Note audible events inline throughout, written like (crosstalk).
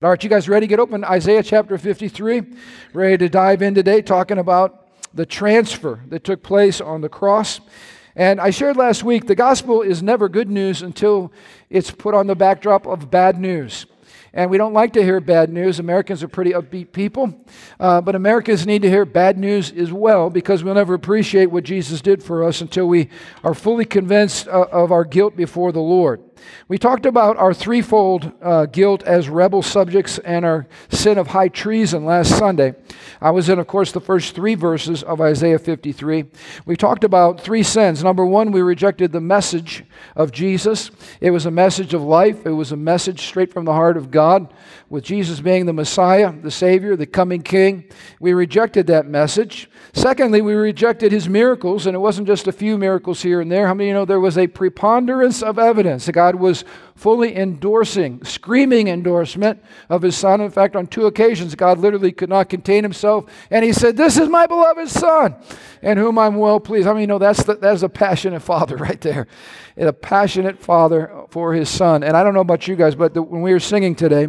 All right, you guys ready? Get open Isaiah chapter 53. Ready to dive in today, talking about the transfer that took place on the cross. And I shared last week the gospel is never good news until it's put on the backdrop of bad news. And we don't like to hear bad news. Americans are pretty upbeat people. Uh, but Americans need to hear bad news as well because we'll never appreciate what Jesus did for us until we are fully convinced uh, of our guilt before the Lord. We talked about our threefold uh, guilt as rebel subjects and our sin of high treason last Sunday. I was in, of course, the first three verses of Isaiah 53. We talked about three sins. Number one, we rejected the message of Jesus. It was a message of life, it was a message straight from the heart of God, with Jesus being the Messiah, the Savior, the coming King. We rejected that message. Secondly, we rejected his miracles, and it wasn't just a few miracles here and there. How many of you know there was a preponderance of evidence that God was fully endorsing, screaming endorsement of his son? In fact, on two occasions, God literally could not contain himself, and he said, This is my beloved son, in whom I'm well pleased. I mean, you know that's, the, that's a passionate father (laughs) right there? A passionate father for his son. And I don't know about you guys, but the, when we were singing today,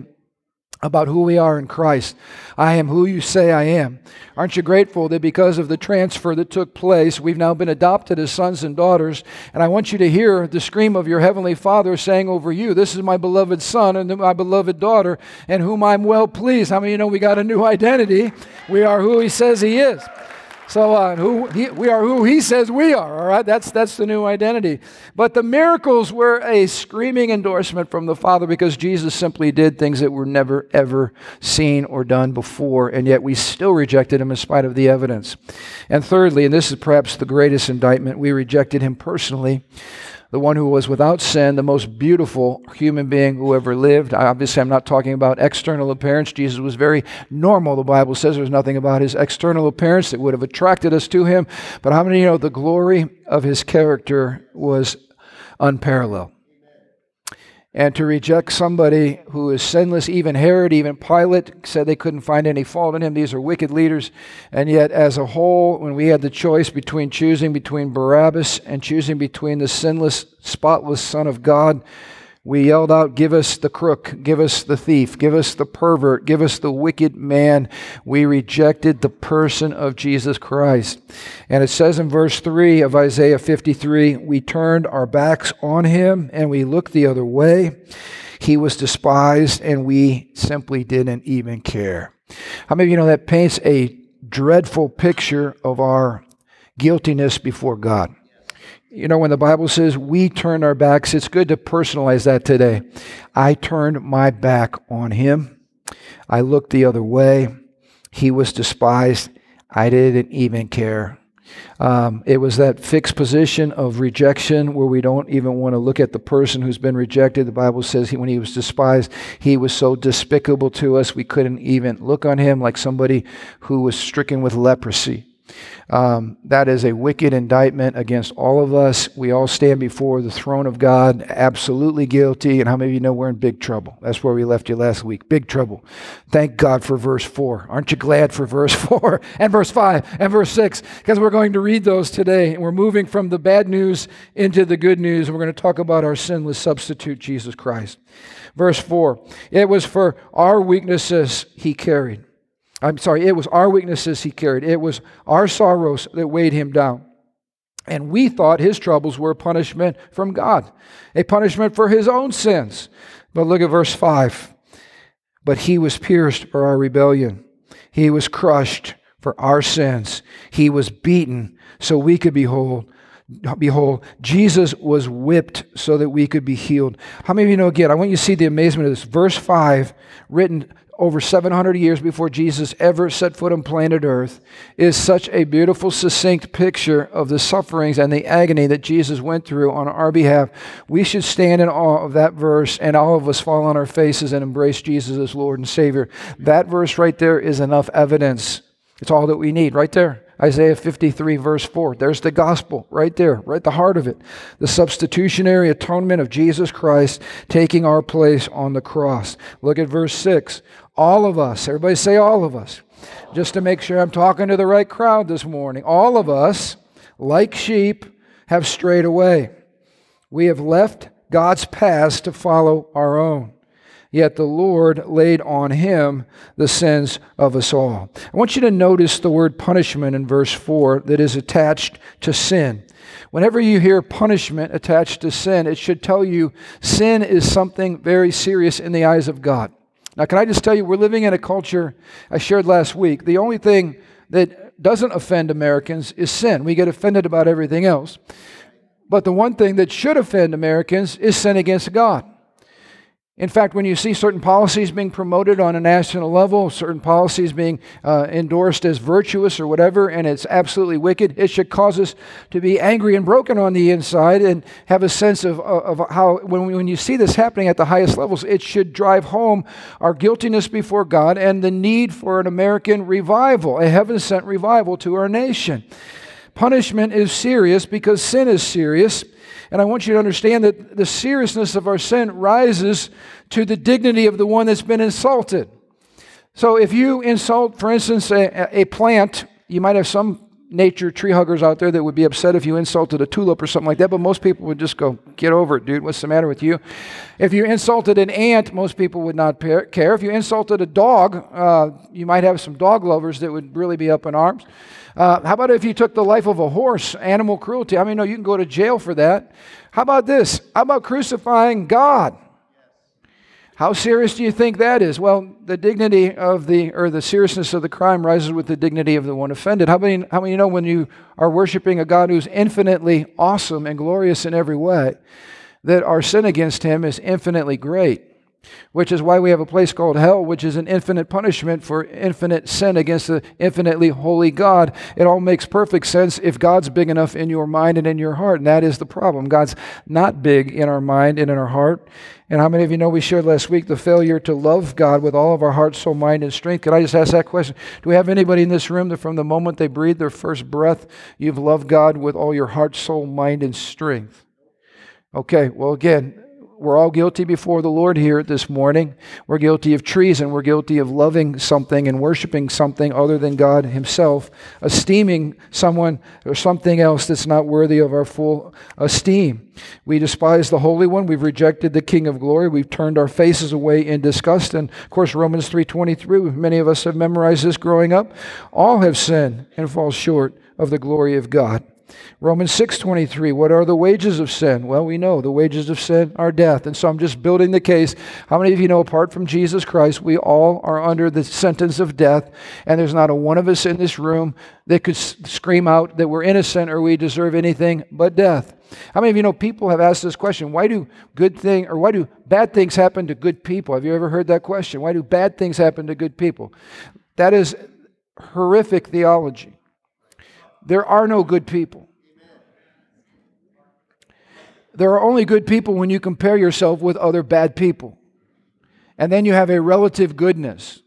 about who we are in Christ. I am who you say I am. Aren't you grateful that because of the transfer that took place, we've now been adopted as sons and daughters? And I want you to hear the scream of your heavenly Father saying over you, This is my beloved son and my beloved daughter, and whom I'm well pleased. How many you know we got a new identity? We are who he says he is. So uh, who he, we are who he says we are. All right, that's that's the new identity. But the miracles were a screaming endorsement from the Father because Jesus simply did things that were never ever seen or done before, and yet we still rejected him in spite of the evidence. And thirdly, and this is perhaps the greatest indictment, we rejected him personally the one who was without sin, the most beautiful human being who ever lived. Obviously, I'm not talking about external appearance. Jesus was very normal. The Bible says there's nothing about his external appearance that would have attracted us to him. But how many you know the glory of his character was unparalleled? And to reject somebody who is sinless. Even Herod, even Pilate said they couldn't find any fault in him. These are wicked leaders. And yet, as a whole, when we had the choice between choosing between Barabbas and choosing between the sinless, spotless Son of God, we yelled out, Give us the crook, give us the thief, give us the pervert, give us the wicked man. We rejected the person of Jesus Christ. And it says in verse 3 of Isaiah 53 we turned our backs on him and we looked the other way. He was despised and we simply didn't even care. How many of you know that paints a dreadful picture of our guiltiness before God? You know, when the Bible says we turn our backs, it's good to personalize that today. I turned my back on him. I looked the other way. He was despised. I didn't even care. Um, it was that fixed position of rejection where we don't even want to look at the person who's been rejected. The Bible says he, when he was despised, he was so despicable to us, we couldn't even look on him like somebody who was stricken with leprosy. Um, that is a wicked indictment against all of us. We all stand before the throne of God, absolutely guilty. And how many of you know we're in big trouble? That's where we left you last week. Big trouble. Thank God for verse 4. Aren't you glad for verse (laughs) 4 and verse 5 and verse 6? Because we're going to read those today. And we're moving from the bad news into the good news. And we're going to talk about our sinless substitute, Jesus Christ. Verse 4 It was for our weaknesses he carried. I'm sorry, it was our weaknesses he carried. It was our sorrows that weighed him down. And we thought his troubles were a punishment from God, a punishment for his own sins. But look at verse 5. But he was pierced for our rebellion, he was crushed for our sins, he was beaten so we could behold. Behold, Jesus was whipped so that we could be healed. How many of you know again? I want you to see the amazement of this. Verse 5, written over 700 years before Jesus ever set foot on planet Earth, is such a beautiful, succinct picture of the sufferings and the agony that Jesus went through on our behalf. We should stand in awe of that verse and all of us fall on our faces and embrace Jesus as Lord and Savior. That verse right there is enough evidence. It's all that we need right there. Isaiah 53, verse 4. There's the gospel right there, right the heart of it. The substitutionary atonement of Jesus Christ taking our place on the cross. Look at verse 6. All of us, everybody say all of us, just to make sure I'm talking to the right crowd this morning. All of us, like sheep, have strayed away. We have left God's paths to follow our own. yet the Lord laid on him the sins of us all. I want you to notice the word punishment in verse 4 that is attached to sin. Whenever you hear punishment attached to sin, it should tell you sin is something very serious in the eyes of God. Now, can I just tell you, we're living in a culture I shared last week. The only thing that doesn't offend Americans is sin. We get offended about everything else. But the one thing that should offend Americans is sin against God. In fact, when you see certain policies being promoted on a national level, certain policies being uh, endorsed as virtuous or whatever, and it's absolutely wicked, it should cause us to be angry and broken on the inside and have a sense of, of how, when, we, when you see this happening at the highest levels, it should drive home our guiltiness before God and the need for an American revival, a heaven sent revival to our nation. Punishment is serious because sin is serious. And I want you to understand that the seriousness of our sin rises to the dignity of the one that's been insulted. So if you insult, for instance, a, a plant, you might have some nature tree huggers out there that would be upset if you insulted a tulip or something like that, but most people would just go, Get over it, dude. What's the matter with you? If you insulted an ant, most people would not care. If you insulted a dog, uh, you might have some dog lovers that would really be up in arms. Uh, how about if you took the life of a horse, animal cruelty? I mean, no, you can go to jail for that. How about this? How about crucifying God? How serious do you think that is? Well, the dignity of the, or the seriousness of the crime rises with the dignity of the one offended. How many, how many know when you are worshiping a God who's infinitely awesome and glorious in every way, that our sin against him is infinitely great? Which is why we have a place called hell, which is an infinite punishment for infinite sin against the infinitely holy God. It all makes perfect sense if God's big enough in your mind and in your heart, and that is the problem. God's not big in our mind and in our heart. And how many of you know we shared last week the failure to love God with all of our heart, soul, mind, and strength? Could I just ask that question? Do we have anybody in this room that from the moment they breathe their first breath, you've loved God with all your heart, soul, mind, and strength? Okay, well, again, we're all guilty before the Lord here this morning. We're guilty of treason. We're guilty of loving something and worshiping something other than God Himself, esteeming someone or something else that's not worthy of our full esteem. We despise the Holy One. We've rejected the King of Glory. We've turned our faces away in disgust. And of course, Romans 3:23. Many of us have memorized this growing up. All have sinned and fall short of the glory of God. Romans 6:23 What are the wages of sin? Well, we know the wages of sin are death. And so I'm just building the case. How many of you know apart from Jesus Christ, we all are under the sentence of death, and there's not a one of us in this room that could scream out that we're innocent or we deserve anything but death. How many of you know people have asked this question, why do good thing or why do bad things happen to good people? Have you ever heard that question? Why do bad things happen to good people? That is horrific theology. There are no good people. There are only good people when you compare yourself with other bad people. And then you have a relative goodness.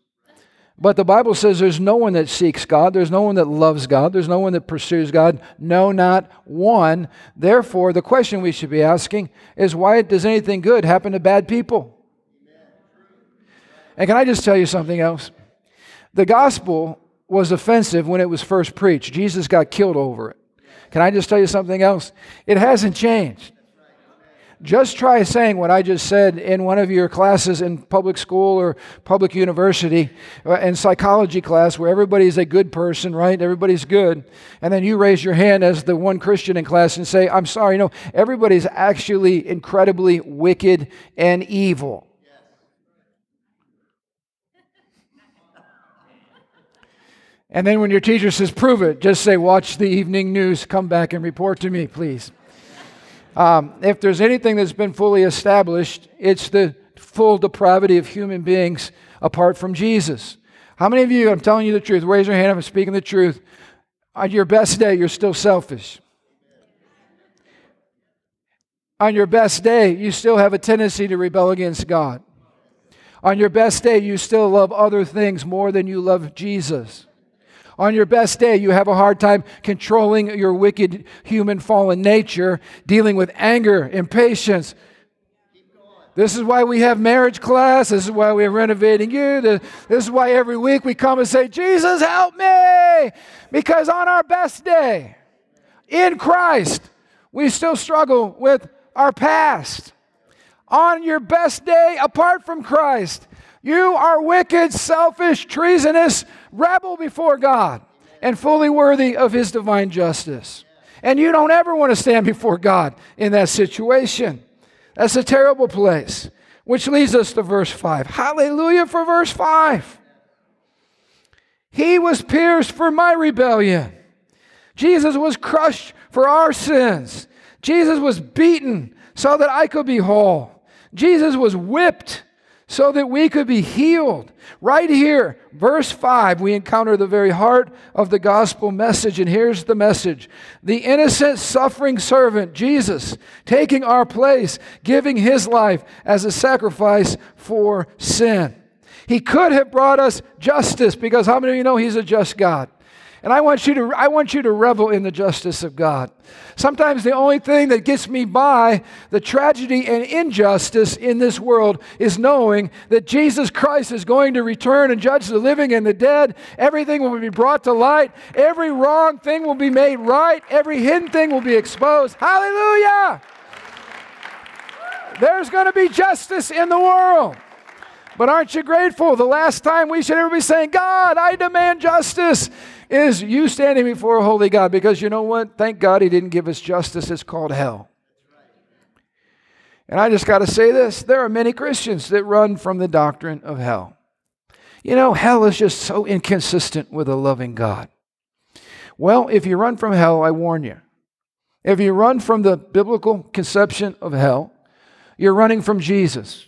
But the Bible says there's no one that seeks God, there's no one that loves God, there's no one that pursues God, no, not one. Therefore, the question we should be asking is why does anything good happen to bad people? And can I just tell you something else? The gospel was offensive when it was first preached. Jesus got killed over it. Can I just tell you something else? It hasn't changed. Just try saying what I just said in one of your classes in public school or public university uh, in psychology class where everybody's a good person, right? Everybody's good. And then you raise your hand as the one Christian in class and say, I'm sorry, no, everybody's actually incredibly wicked and evil. And then when your teacher says, prove it, just say, watch the evening news, come back and report to me, please. Um, if there's anything that's been fully established, it's the full depravity of human beings apart from Jesus. How many of you, I'm telling you the truth, raise your hand if I'm speaking the truth, on your best day, you're still selfish. On your best day, you still have a tendency to rebel against God. On your best day, you still love other things more than you love Jesus. On your best day, you have a hard time controlling your wicked human fallen nature, dealing with anger, impatience. This is why we have marriage class. This is why we're renovating you. This is why every week we come and say, Jesus, help me. Because on our best day, in Christ, we still struggle with our past. on your best day apart from Christ. You are wicked, selfish, treasonous, rebel before God, and fully worthy of His divine justice. And you don't ever want to stand before God in that situation. That's a terrible place. Which leads us to verse 5. Hallelujah for verse 5. He was pierced for my rebellion. Jesus was crushed for our sins. Jesus was beaten so that I could be whole. Jesus was whipped so that we could be healed. Right here, verse 5, we encounter the very heart of the gospel message. And here's the message the innocent, suffering servant, Jesus, taking our place, giving his life as a sacrifice for sin. He could have brought us justice because how many of you know he's a just God? And I want you to I want you to revel in the justice of God. Sometimes the only thing that gets me by the tragedy and injustice in this world is knowing that Jesus Christ is going to return and judge the living and the dead. Everything will be brought to light. Every wrong thing will be made right. Every hidden thing will be exposed. Hallelujah! There's going to be justice in the world. But aren't you grateful? The last time we should ever be saying, God, I demand justice is you standing before a holy God because you know what? Thank God He didn't give us justice. It's called hell. And I just got to say this there are many Christians that run from the doctrine of hell. You know, hell is just so inconsistent with a loving God. Well, if you run from hell, I warn you. If you run from the biblical conception of hell, you're running from Jesus.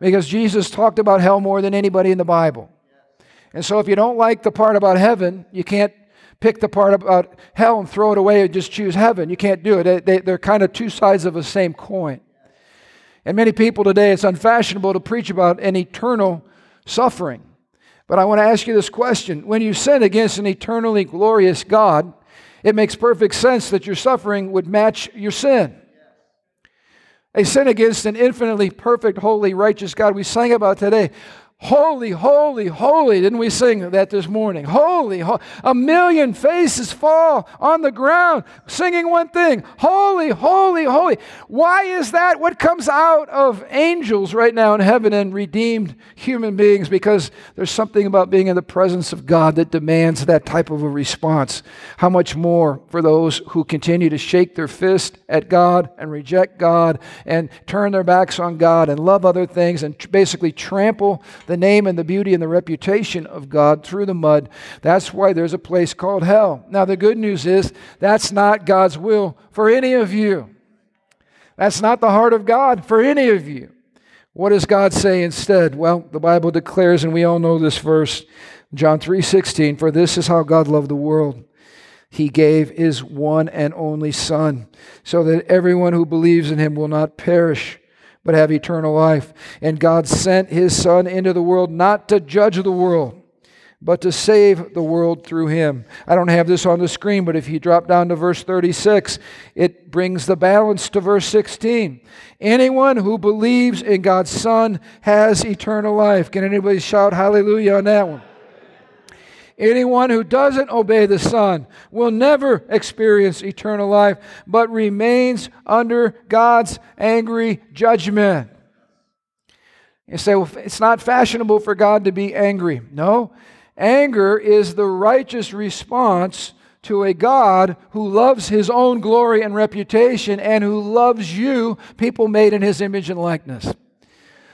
Because Jesus talked about hell more than anybody in the Bible. And so if you don't like the part about heaven, you can't pick the part about hell and throw it away and just choose heaven. You can't do it. They, are kind of two sides of the same coin. And many people today, it's unfashionable to preach about an eternal suffering. But I want to ask you this question When you sin against an eternally glorious God, it makes perfect sense that your suffering would match your sin. A sin against an infinitely perfect, holy, righteous God we sang about today Holy, holy, holy. Didn't we sing that this morning? Holy, ho- a million faces fall on the ground singing one thing Holy, holy, holy. Why is that? What comes out of angels right now in heaven and redeemed human beings? Because there's something about being in the presence of God that demands that type of a response. How much more for those who continue to shake their fist at God and reject God and turn their backs on God and love other things and basically trample the name and the beauty and the reputation of God through the mud. That's why there's a place called hell. Now, the good news is that's not God's will for any of you. That's not the heart of God for any of you. What does God say instead? Well, the Bible declares, and we all know this verse, John 3:16, for this is how God loved the world. He gave his one and only Son, so that everyone who believes in him will not perish, but have eternal life. And God sent his Son into the world not to judge the world, but to save the world through him. I don't have this on the screen, but if you drop down to verse 36, it brings the balance to verse 16. Anyone who believes in God's Son has eternal life. Can anybody shout hallelujah on that one? Anyone who doesn't obey the Son will never experience eternal life, but remains under God's angry judgment. You say, well, it's not fashionable for God to be angry. No, anger is the righteous response to a God who loves his own glory and reputation and who loves you, people made in his image and likeness.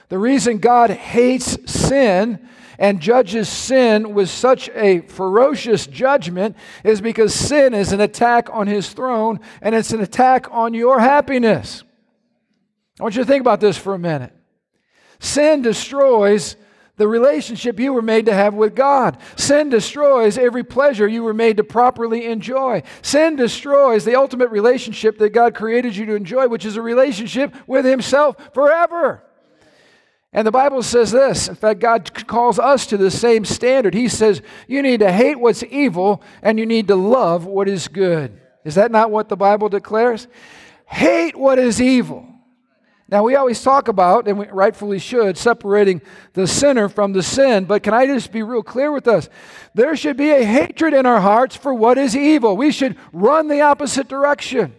The reason God hates sin and judges sin with such a ferocious judgment is because sin is an attack on his throne and it's an attack on your happiness. I want you to think about this for a minute. Sin destroys the relationship you were made to have with God. Sin destroys every pleasure you were made to properly enjoy. Sin destroys the ultimate relationship that God created you to enjoy, which is a relationship with Himself forever. And the Bible says this. In fact, God calls us to the same standard. He says, You need to hate what's evil and you need to love what is good. Is that not what the Bible declares? Hate what is evil. Now, we always talk about, and we rightfully should, separating the sinner from the sin, but can I just be real clear with us? There should be a hatred in our hearts for what is evil. We should run the opposite direction.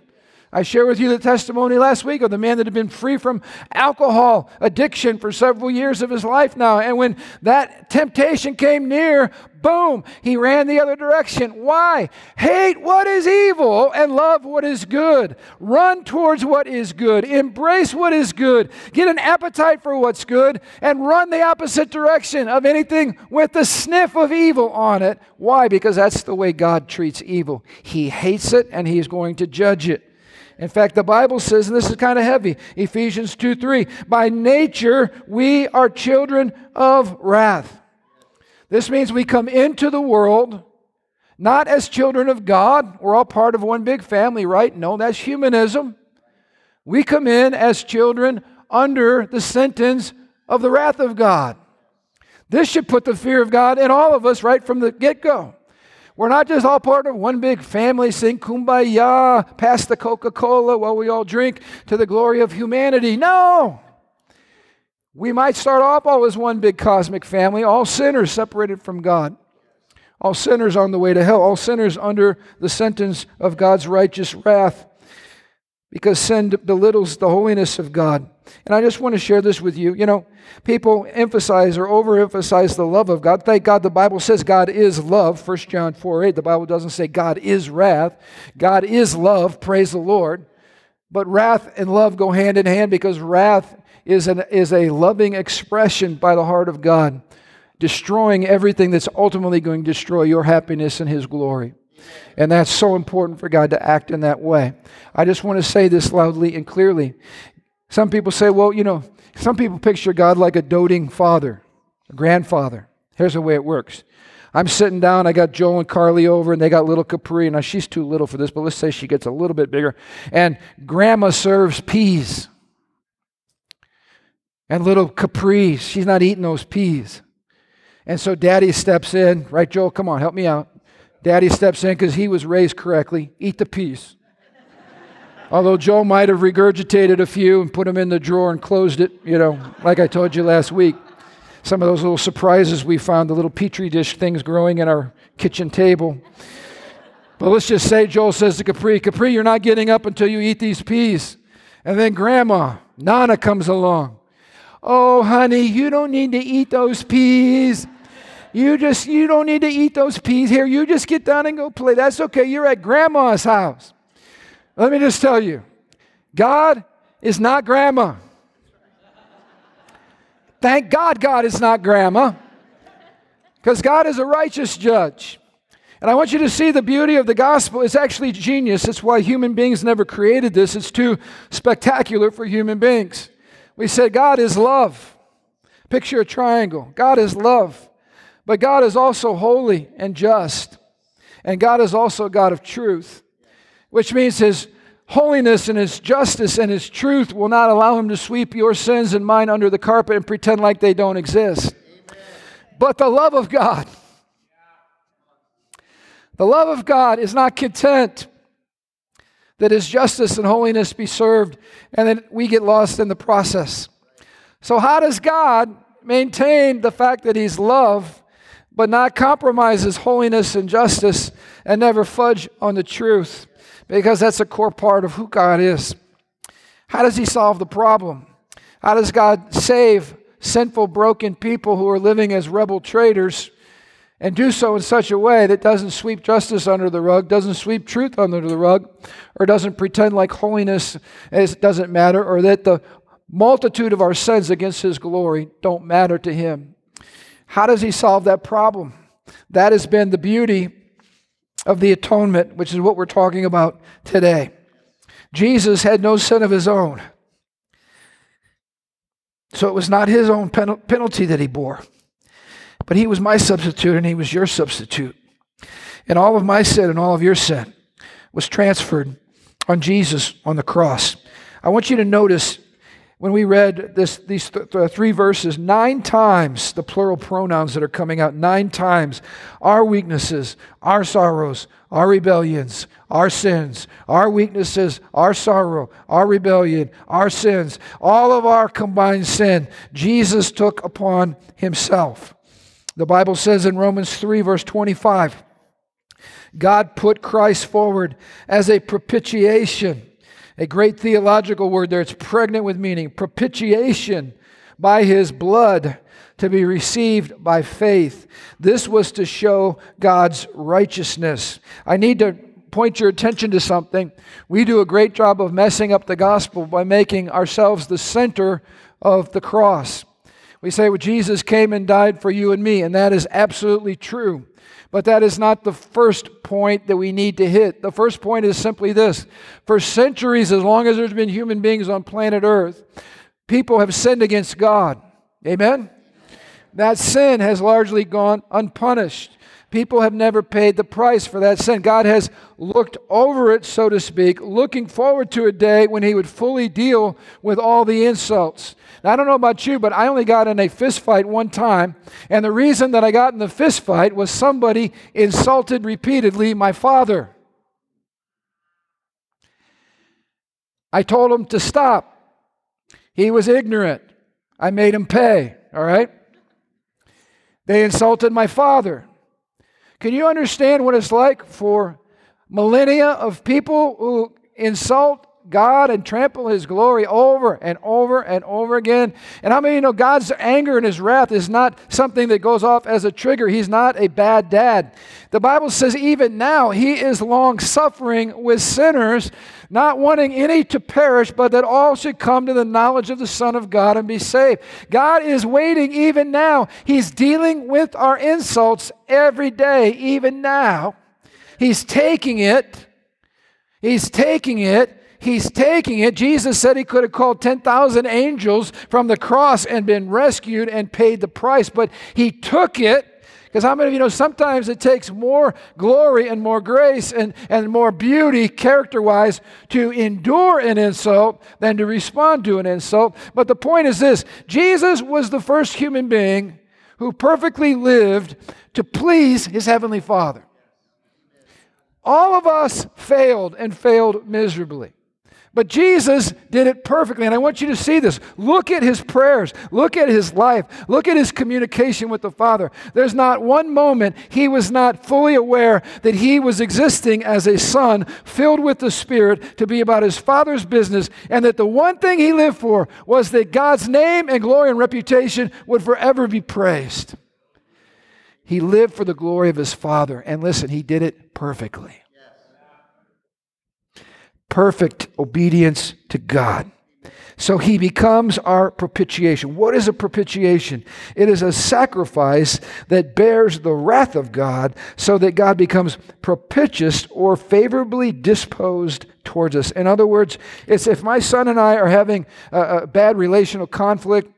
I shared with you the testimony last week of the man that had been free from alcohol addiction for several years of his life now. And when that temptation came near, boom, he ran the other direction. Why? Hate what is evil and love what is good. Run towards what is good. Embrace what is good. Get an appetite for what's good and run the opposite direction of anything with the sniff of evil on it. Why? Because that's the way God treats evil. He hates it and he is going to judge it. In fact, the Bible says, and this is kind of heavy Ephesians 2 3, by nature we are children of wrath. This means we come into the world not as children of God. We're all part of one big family, right? No, that's humanism. We come in as children under the sentence of the wrath of God. This should put the fear of God in all of us right from the get go. We're not just all part of one big family, sing kumbaya, pass the Coca Cola while we all drink to the glory of humanity. No! We might start off all as one big cosmic family, all sinners separated from God, all sinners on the way to hell, all sinners under the sentence of God's righteous wrath because sin belittles the holiness of God. And I just want to share this with you. You know, people emphasize or overemphasize the love of God. Thank God the Bible says God is love. 1 John 4 8. The Bible doesn't say God is wrath. God is love. Praise the Lord. But wrath and love go hand in hand because wrath is, an, is a loving expression by the heart of God, destroying everything that's ultimately going to destroy your happiness and His glory. And that's so important for God to act in that way. I just want to say this loudly and clearly. Some people say, well, you know, some people picture God like a doting father, a grandfather. Here's the way it works. I'm sitting down, I got Joel and Carly over, and they got little Capri. Now, she's too little for this, but let's say she gets a little bit bigger. And grandma serves peas. And little Capri, she's not eating those peas. And so daddy steps in, right, Joel? Come on, help me out. Daddy steps in because he was raised correctly. Eat the peas. Although Joe might have regurgitated a few and put them in the drawer and closed it, you know, like I told you last week. Some of those little surprises we found, the little petri dish things growing in our kitchen table. But let's just say Joel says to Capri, Capri, you're not getting up until you eat these peas. And then Grandma, Nana, comes along. Oh, honey, you don't need to eat those peas. You just, you don't need to eat those peas here. You just get down and go play. That's okay. You're at grandma's house. Let me just tell you God is not grandma. Thank God God is not grandma because God is a righteous judge. And I want you to see the beauty of the gospel. It's actually genius. It's why human beings never created this. It's too spectacular for human beings. We said God is love. Picture a triangle. God is love. But God is also holy and just. And God is also God of truth, which means His holiness and His justice and His truth will not allow Him to sweep your sins and mine under the carpet and pretend like they don't exist. Amen. But the love of God, the love of God is not content that His justice and holiness be served and that we get lost in the process. So, how does God maintain the fact that He's love but not compromise his holiness and justice and never fudge on the truth because that's a core part of who God is. How does he solve the problem? How does God save sinful, broken people who are living as rebel traitors and do so in such a way that doesn't sweep justice under the rug, doesn't sweep truth under the rug, or doesn't pretend like holiness doesn't matter, or that the multitude of our sins against his glory don't matter to him? How does he solve that problem? That has been the beauty of the atonement, which is what we're talking about today. Jesus had no sin of his own. So it was not his own pen- penalty that he bore. But he was my substitute and he was your substitute. And all of my sin and all of your sin was transferred on Jesus on the cross. I want you to notice when we read this, these th- th- uh, three verses, nine times the plural pronouns that are coming out, nine times our weaknesses, our sorrows, our rebellions, our sins, our weaknesses, our sorrow, our rebellion, our sins, all of our combined sin, Jesus took upon himself. The Bible says in Romans 3, verse 25, God put Christ forward as a propitiation A great theological word there. It's pregnant with meaning. Propitiation by his blood to be received by faith. This was to show God's righteousness. I need to point your attention to something. We do a great job of messing up the gospel by making ourselves the center of the cross. We say, well, Jesus came and died for you and me, and that is absolutely true. But that is not the first point that we need to hit. The first point is simply this For centuries, as long as there's been human beings on planet Earth, people have sinned against God. Amen? That sin has largely gone unpunished. People have never paid the price for that sin. God has looked over it, so to speak, looking forward to a day when He would fully deal with all the insults. Now, I don't know about you, but I only got in a fist fight one time. And the reason that I got in the fist fight was somebody insulted repeatedly my father. I told him to stop. He was ignorant. I made him pay, all right? They insulted my father. Can you understand what it's like for millennia of people who insult God and trample his glory over and over and over again. And how many you know God's anger and his wrath is not something that goes off as a trigger? He's not a bad dad. The Bible says even now he is long suffering with sinners, not wanting any to perish, but that all should come to the knowledge of the Son of God and be saved. God is waiting even now. He's dealing with our insults every day, even now. He's taking it. He's taking it he's taking it. Jesus said he could have called 10,000 angels from the cross and been rescued and paid the price, but he took it. Because how many of you know sometimes it takes more glory and more grace and, and more beauty, character wise, to endure an insult than to respond to an insult? But the point is this Jesus was the first human being who perfectly lived to please his heavenly Father. All of us failed and failed miserably. But Jesus did it perfectly. And I want you to see this. Look at his prayers. Look at his life. Look at his communication with the Father. There's not one moment he was not fully aware that he was existing as a son filled with the Spirit to be about his Father's business, and that the one thing he lived for was that God's name and glory and reputation would forever be praised. He lived for the glory of his Father. And listen, he did it perfectly perfect obedience to God. So he becomes our propitiation. What is a propitiation? It is a sacrifice that bears the wrath of God so that God becomes propitious or favorably disposed towards us. In other words, it's if my son and I are having a, a bad relational conflict,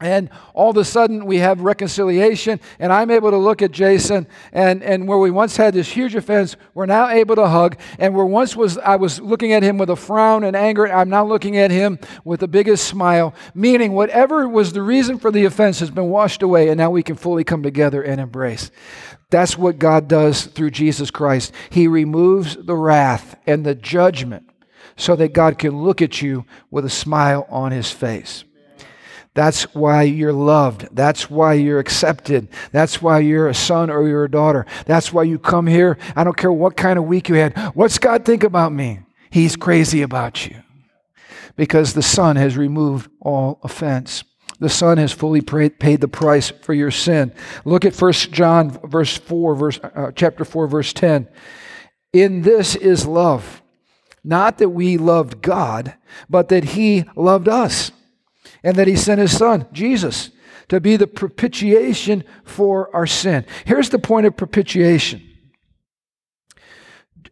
and all of a sudden, we have reconciliation, and I'm able to look at Jason, and, and where we once had this huge offense, we're now able to hug. And where once was I was looking at him with a frown and anger, I'm now looking at him with the biggest smile. Meaning, whatever was the reason for the offense has been washed away, and now we can fully come together and embrace. That's what God does through Jesus Christ. He removes the wrath and the judgment so that God can look at you with a smile on his face. That's why you're loved. That's why you're accepted. That's why you're a son or you're a daughter. That's why you come here. I don't care what kind of week you had. What's God think about me? He's crazy about you. Because the Son has removed all offense. The Son has fully paid the price for your sin. Look at 1 John verse 4, verse, uh, chapter 4, verse 10. In this is love. Not that we loved God, but that He loved us and that he sent his son, Jesus, to be the propitiation for our sin. Here's the point of propitiation.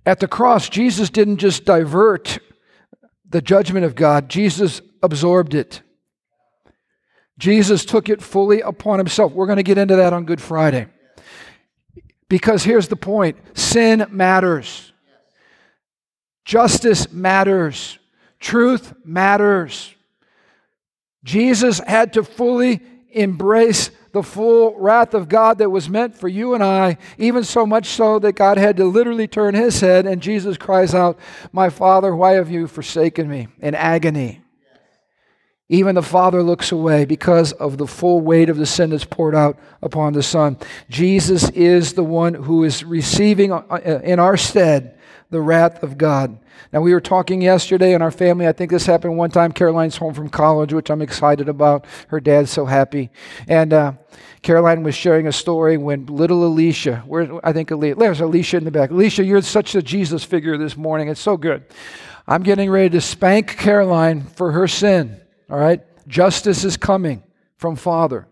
At the cross, Jesus didn't just divert the judgment of God, Jesus absorbed it. Jesus took it fully upon himself. We're going to get into that on Good Friday. Because here's the point sin matters, justice matters, truth matters. Jesus had to fully embrace the full wrath of God that was meant for you and I, even so much so that God had to literally turn his head, and Jesus cries out, My Father, why have you forsaken me? in agony. Even the Father looks away because of the full weight of the sin that's poured out upon the Son. Jesus is the one who is receiving uh, uh, in our stead the wrath of God. Now, we were talking yesterday in our family. I think this happened one time. Caroline's home from college, which I'm excited about. Her dad's so happy. And uh, Caroline was sharing a story when little Alicia, where I think Alicia, there's Alicia in the back. Alicia, you're such a Jesus figure this morning. It's so good. I'm getting ready to spank Caroline for her sin. All right? Justice is coming from Father.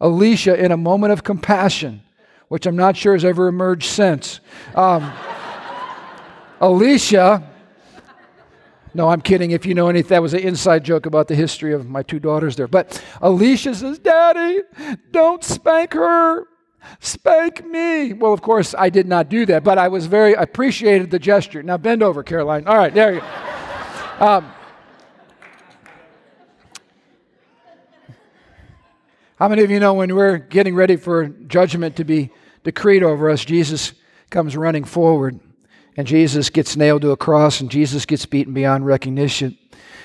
Alicia, in a moment of compassion, which I'm not sure has ever emerged since. Um, Alicia, no, I'm kidding. If you know anything, that was an inside joke about the history of my two daughters there. But Alicia says, Daddy, don't spank her. Spank me. Well, of course, I did not do that, but I was very appreciated the gesture. Now bend over, Caroline. All right, there you go. Um, How many of you know when we're getting ready for judgment to be decreed over us, Jesus comes running forward and Jesus gets nailed to a cross and Jesus gets beaten beyond recognition.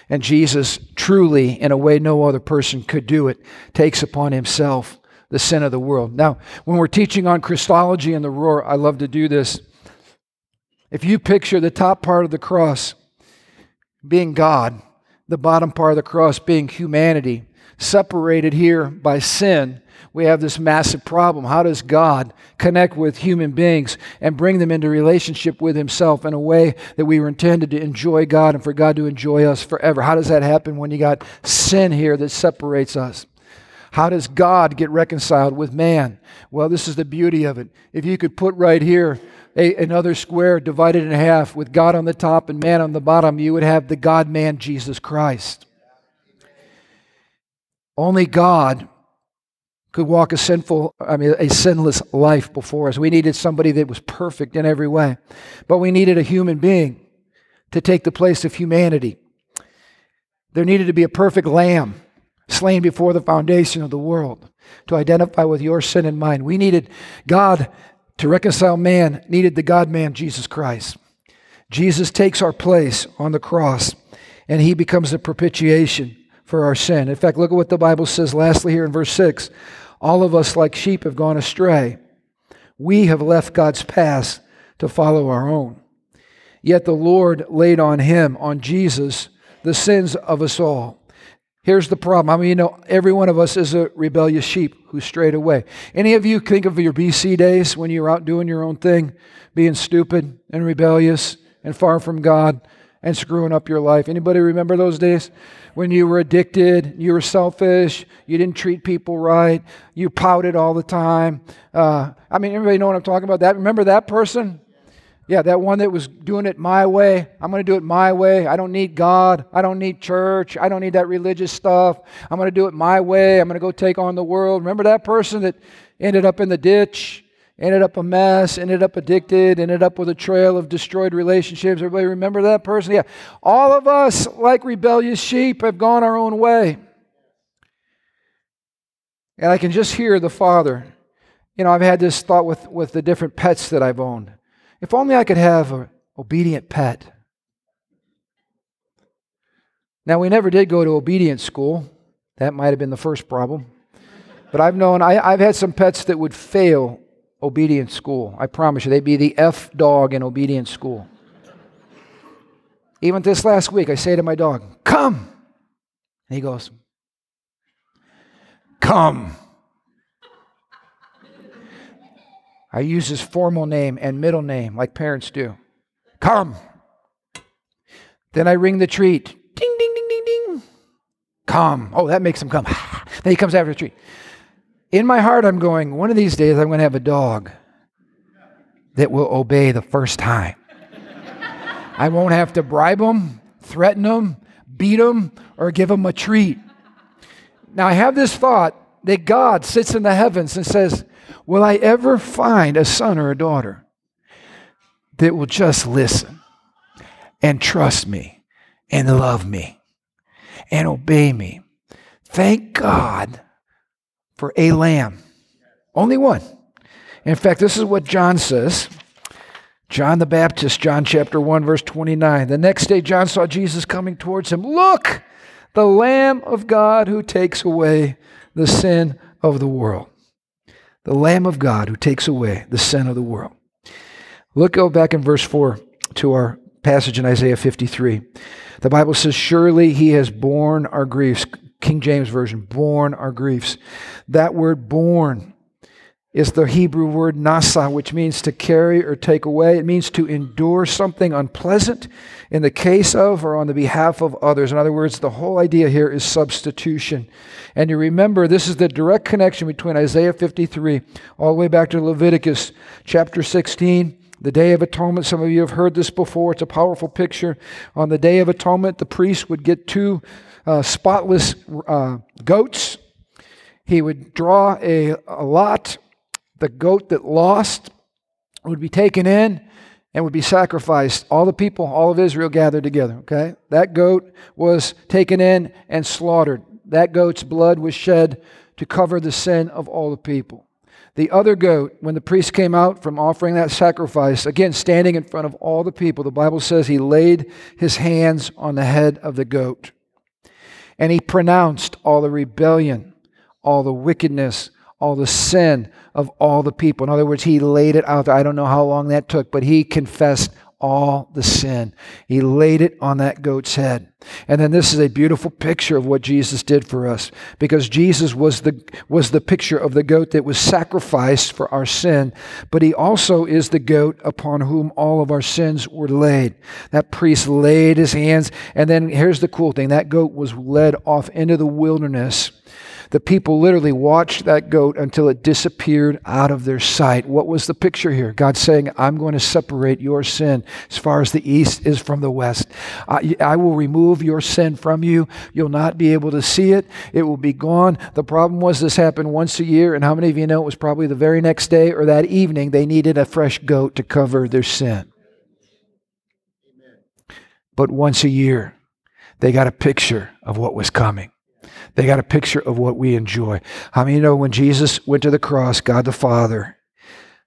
And Jesus, truly, in a way no other person could do it, takes upon himself the sin of the world. Now, when we're teaching on Christology and the roar, I love to do this. If you picture the top part of the cross being God, the bottom part of the cross being humanity, separated here by sin, we have this massive problem. How does God connect with human beings and bring them into relationship with Himself in a way that we were intended to enjoy God and for God to enjoy us forever? How does that happen when you got sin here that separates us? How does God get reconciled with man? Well, this is the beauty of it. If you could put right here a, another square divided in half with God on the top and man on the bottom, you would have the God man Jesus Christ. Only God could walk a sinful, I mean, a sinless life before us. We needed somebody that was perfect in every way, but we needed a human being to take the place of humanity. There needed to be a perfect lamb slain before the foundation of the world to identify with your sin and mine. We needed God to reconcile man, needed the God man, Jesus Christ. Jesus takes our place on the cross, and he becomes the propitiation for our sin. In fact, look at what the Bible says lastly here in verse 6 All of us, like sheep, have gone astray. We have left God's path to follow our own. Yet the Lord laid on him, on Jesus, the sins of us all. Here's the problem. I mean, you know, every one of us is a rebellious sheep who strayed away. Any of you think of your BC days when you were out doing your own thing, being stupid and rebellious and far from God? And screwing up your life. Anybody remember those days when you were addicted, you were selfish, you didn't treat people right, you pouted all the time? Uh, I mean, everybody know what I'm talking about? That remember that person? Yeah, that one that was doing it my way. I'm going to do it my way. I don't need God. I don't need church. I don't need that religious stuff. I'm going to do it my way. I'm going to go take on the world. Remember that person that ended up in the ditch? Ended up a mess, ended up addicted, ended up with a trail of destroyed relationships. Everybody remember that person? Yeah. All of us, like rebellious sheep, have gone our own way. And I can just hear the Father. You know, I've had this thought with, with the different pets that I've owned. If only I could have an obedient pet. Now, we never did go to obedience school. That might have been the first problem. But I've known, I, I've had some pets that would fail obedience school. I promise you, they'd be the F dog in obedience school. Even this last week, I say to my dog, Come. And he goes, Come. I use his formal name and middle name like parents do. Come. Then I ring the treat. Ding, ding, ding, ding, ding. Come. Oh, that makes him come. (laughs) then he comes after the treat in my heart, I'm going, one of these days, I'm going to have a dog that will obey the first time. I won't have to bribe him, threaten him, beat him, or give him a treat. Now, I have this thought that God sits in the heavens and says, Will I ever find a son or a daughter that will just listen and trust me and love me and obey me? Thank God for a lamb. Only one. In fact, this is what John says. John the Baptist, John chapter 1, verse 29. The next day, John saw Jesus coming towards him. Look, the Lamb of God who takes away the sin of the world. The Lamb of God who takes away the sin of the world. Look, go back in verse 4 to our passage in Isaiah 53. The Bible says, Surely he has borne our griefs. King James Version, borne our griefs. That word borne is the Hebrew word nasa, which means to carry or take away. It means to endure something unpleasant in the case of or on the behalf of others. In other words, the whole idea here is substitution. And you remember, this is the direct connection between Isaiah 53 all the way back to Leviticus chapter 16. The Day of Atonement, some of you have heard this before. It's a powerful picture. On the Day of Atonement, the priest would get two uh, spotless uh, goats. He would draw a, a lot the goat that lost would be taken in and would be sacrificed. All the people, all of Israel gathered together, okay? That goat was taken in and slaughtered. That goat's blood was shed to cover the sin of all the people. The other goat, when the priest came out from offering that sacrifice, again standing in front of all the people, the Bible says he laid his hands on the head of the goat. And he pronounced all the rebellion, all the wickedness, all the sin of all the people. In other words, he laid it out there. I don't know how long that took, but he confessed all the sin. He laid it on that goat's head. And then this is a beautiful picture of what Jesus did for us because Jesus was the was the picture of the goat that was sacrificed for our sin, but he also is the goat upon whom all of our sins were laid. That priest laid his hands and then here's the cool thing. That goat was led off into the wilderness the people literally watched that goat until it disappeared out of their sight. What was the picture here? God saying, I'm going to separate your sin as far as the east is from the west. I, I will remove your sin from you. You'll not be able to see it. It will be gone. The problem was this happened once a year, and how many of you know it was probably the very next day or that evening they needed a fresh goat to cover their sin? But once a year, they got a picture of what was coming. They got a picture of what we enjoy. How many you know when Jesus went to the cross, God the Father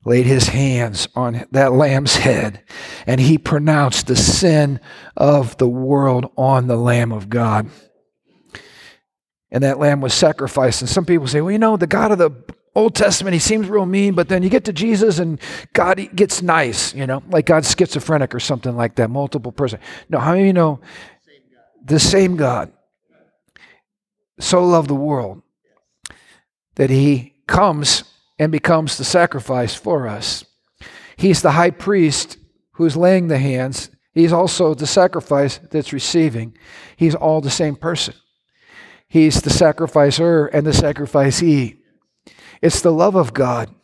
laid his hands on that lamb's head and he pronounced the sin of the world on the Lamb of God? And that lamb was sacrificed. And some people say, well, you know, the God of the Old Testament, he seems real mean, but then you get to Jesus and God gets nice, you know, like God's schizophrenic or something like that, multiple person. No, how many you know the same God so loved the world that he comes and becomes the sacrifice for us. He's the high priest who's laying the hands. He's also the sacrifice that's receiving. He's all the same person. He's the sacrificer and the sacrificee. It's the love of God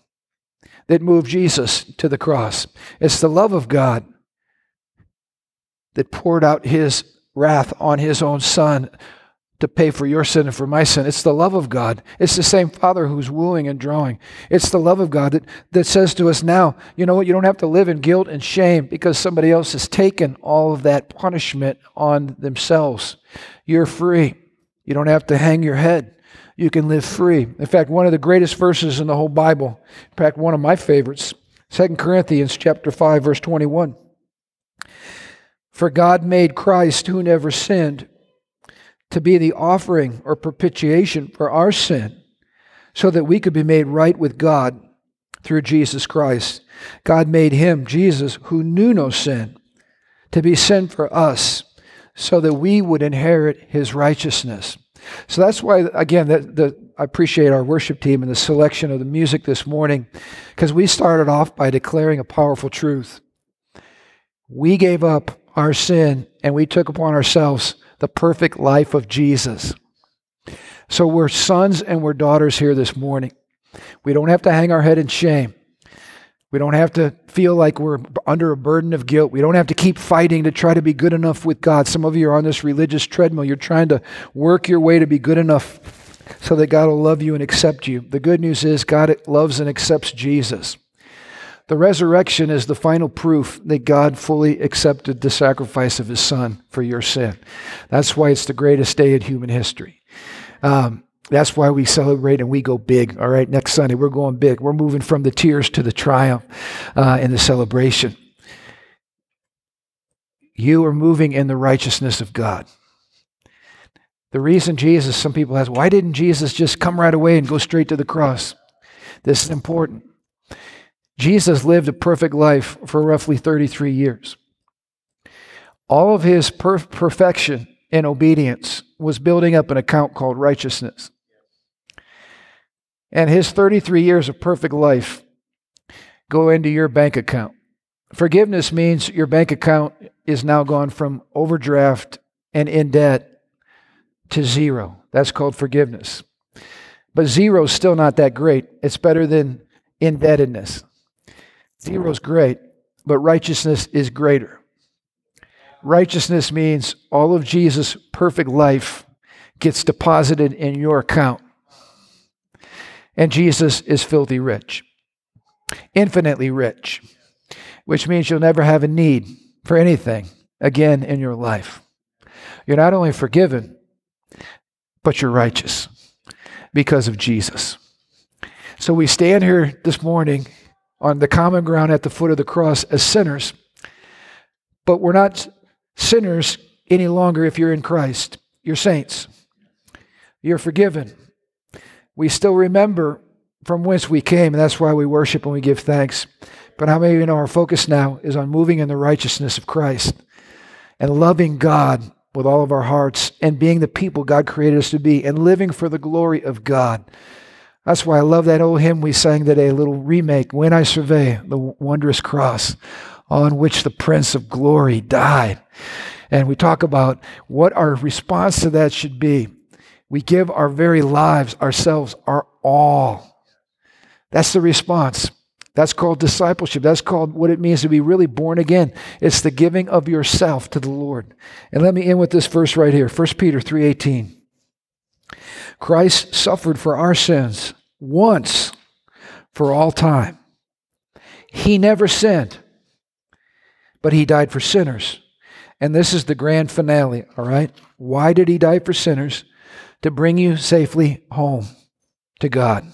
that moved Jesus to the cross. It's the love of God that poured out his wrath on his own son to pay for your sin and for my sin. It's the love of God. It's the same Father who's wooing and drawing. It's the love of God that, that says to us now, you know what, you don't have to live in guilt and shame because somebody else has taken all of that punishment on themselves. You're free. You don't have to hang your head. You can live free. In fact, one of the greatest verses in the whole Bible, in fact, one of my favorites, 2 Corinthians chapter 5, verse 21. For God made Christ, who never sinned, to be the offering or propitiation for our sin, so that we could be made right with God through Jesus Christ. God made him, Jesus, who knew no sin, to be sin for us, so that we would inherit his righteousness. So that's why, again, the, the, I appreciate our worship team and the selection of the music this morning, because we started off by declaring a powerful truth. We gave up our sin and we took upon ourselves the perfect life of Jesus. So we're sons and we're daughters here this morning. We don't have to hang our head in shame. We don't have to feel like we're under a burden of guilt. We don't have to keep fighting to try to be good enough with God. Some of you are on this religious treadmill. You're trying to work your way to be good enough so that God will love you and accept you. The good news is God loves and accepts Jesus. The resurrection is the final proof that God fully accepted the sacrifice of his son for your sin. That's why it's the greatest day in human history. Um, that's why we celebrate and we go big. All right, next Sunday, we're going big. We're moving from the tears to the triumph uh, in the celebration. You are moving in the righteousness of God. The reason Jesus, some people ask, why didn't Jesus just come right away and go straight to the cross? This is important. Jesus lived a perfect life for roughly 33 years. All of his per- perfection and obedience was building up an account called righteousness. And his 33 years of perfect life go into your bank account. Forgiveness means your bank account is now gone from overdraft and in debt to zero. That's called forgiveness. But zero is still not that great. It's better than indebtedness. Zero is great, but righteousness is greater. Righteousness means all of Jesus' perfect life gets deposited in your account. And Jesus is filthy rich, infinitely rich, which means you'll never have a need for anything again in your life. You're not only forgiven, but you're righteous because of Jesus. So we stand here this morning on the common ground at the foot of the cross as sinners, but we're not sinners any longer if you're in Christ. You're saints. You're forgiven. We still remember from whence we came, and that's why we worship and we give thanks. But how many of you know our focus now is on moving in the righteousness of Christ and loving God with all of our hearts and being the people God created us to be and living for the glory of God. That's why I love that old hymn we sang today, a little remake, When I Survey the Wondrous Cross on which the Prince of Glory died. And we talk about what our response to that should be. We give our very lives, ourselves, our all. That's the response. That's called discipleship. That's called what it means to be really born again. It's the giving of yourself to the Lord. And let me end with this verse right here. 1 Peter 3:18. Christ suffered for our sins once for all time. He never sinned, but he died for sinners. And this is the grand finale, all right? Why did he die for sinners? To bring you safely home to God.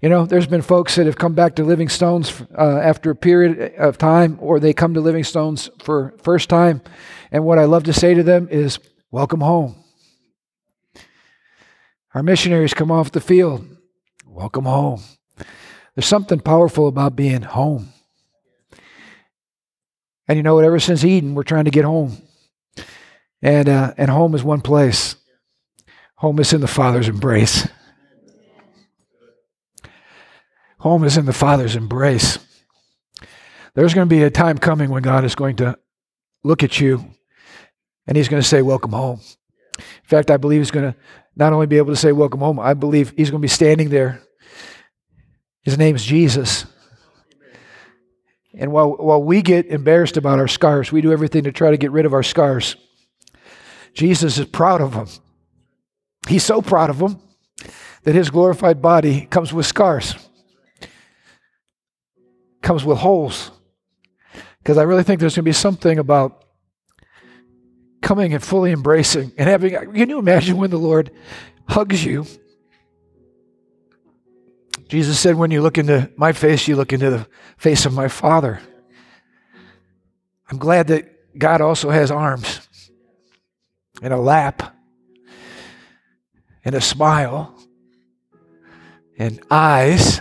You know, there's been folks that have come back to Living Stones uh, after a period of time, or they come to Living Stones for first time, and what I love to say to them is, "Welcome home." Our missionaries come off the field, "Welcome home." There's something powerful about being home. And you know what? Ever since Eden, we're trying to get home, and uh, and home is one place. Home is in the Father's embrace. Home is in the Father's embrace. There's going to be a time coming when God is going to look at you and He's going to say, Welcome home. In fact, I believe He's going to not only be able to say, Welcome home, I believe He's going to be standing there. His name is Jesus. And while, while we get embarrassed about our scars, we do everything to try to get rid of our scars. Jesus is proud of them. He's so proud of them that his glorified body comes with scars comes with holes. Because I really think there's going to be something about coming and fully embracing and having. Can you imagine when the Lord hugs you? Jesus said, When you look into my face, you look into the face of my Father. I'm glad that God also has arms and a lap and a smile and eyes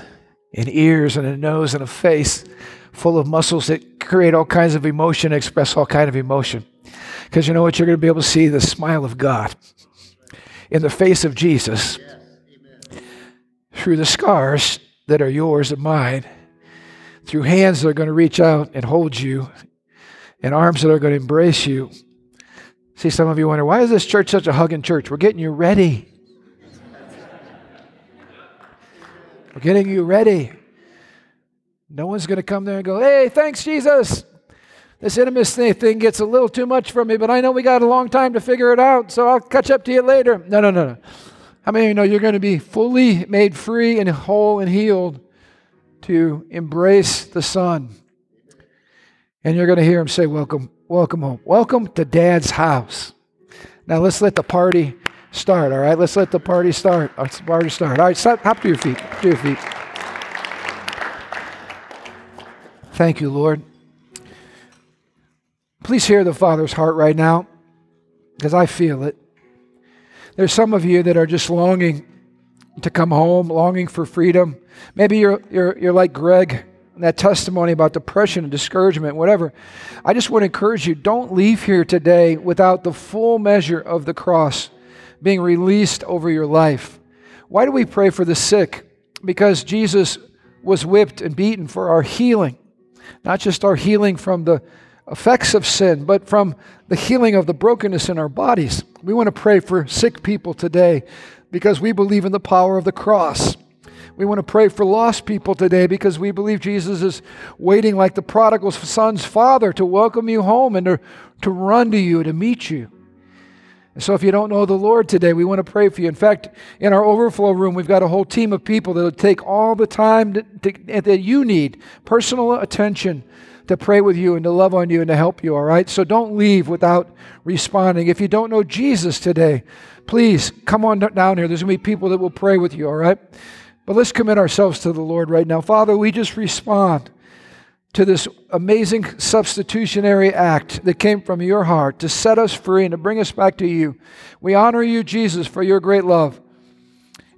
and ears and a nose and a face full of muscles that create all kinds of emotion, express all kind of emotion. Because you know what? You're going to be able to see the smile of God in the face of Jesus through the scars that are yours and mine, through hands that are going to reach out and hold you, and arms that are going to embrace you. See, some of you wonder, why is this church such a hugging church? We're getting you ready. We're getting you ready. No one's going to come there and go, hey, thanks, Jesus. This intimacy thing gets a little too much for me, but I know we got a long time to figure it out, so I'll catch up to you later. No, no, no, no. How many of you know you're going to be fully made free and whole and healed to embrace the Son? And you're going to hear him say, Welcome, welcome home. Welcome to Dad's house. Now let's let the party start, all right? Let's let the party start. Let's party start. All right, stop, hop to your feet. To your feet. Thank you, Lord. Please hear the Father's heart right now, because I feel it. There's some of you that are just longing to come home, longing for freedom. Maybe you're, you're, you're like Greg that testimony about depression and discouragement, whatever. I just want to encourage you don't leave here today without the full measure of the cross being released over your life. Why do we pray for the sick? Because Jesus was whipped and beaten for our healing, not just our healing from the effects of sin, but from the healing of the brokenness in our bodies. We want to pray for sick people today because we believe in the power of the cross. We want to pray for lost people today because we believe Jesus is waiting like the prodigal son's father to welcome you home and to, to run to you, to meet you. And so if you don't know the Lord today, we want to pray for you. In fact, in our overflow room, we've got a whole team of people that will take all the time to, to, that you need, personal attention to pray with you and to love on you and to help you, all right? So don't leave without responding. If you don't know Jesus today, please come on down here. There's going to be people that will pray with you, all right? But let's commit ourselves to the Lord right now. Father, we just respond to this amazing substitutionary act that came from your heart to set us free and to bring us back to you. We honor you, Jesus, for your great love.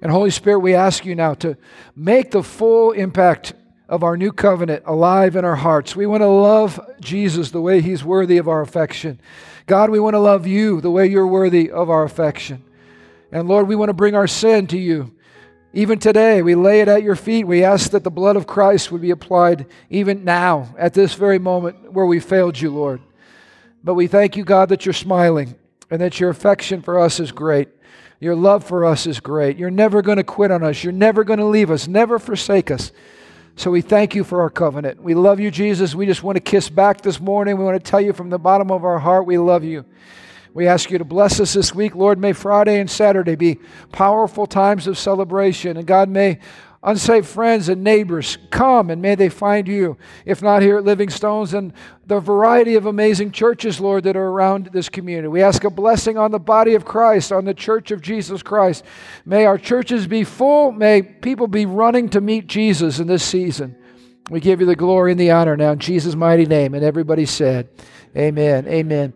And Holy Spirit, we ask you now to make the full impact of our new covenant alive in our hearts. We want to love Jesus the way he's worthy of our affection. God, we want to love you the way you're worthy of our affection. And Lord, we want to bring our sin to you. Even today, we lay it at your feet. We ask that the blood of Christ would be applied even now, at this very moment where we failed you, Lord. But we thank you, God, that you're smiling and that your affection for us is great. Your love for us is great. You're never going to quit on us. You're never going to leave us, never forsake us. So we thank you for our covenant. We love you, Jesus. We just want to kiss back this morning. We want to tell you from the bottom of our heart, we love you. We ask you to bless us this week. Lord, may Friday and Saturday be powerful times of celebration. And God, may unsaved friends and neighbors come and may they find you. If not here at Living Stones, and the variety of amazing churches, Lord, that are around this community. We ask a blessing on the body of Christ, on the church of Jesus Christ. May our churches be full. May people be running to meet Jesus in this season. We give you the glory and the honor now in Jesus' mighty name. And everybody said, Amen. Amen.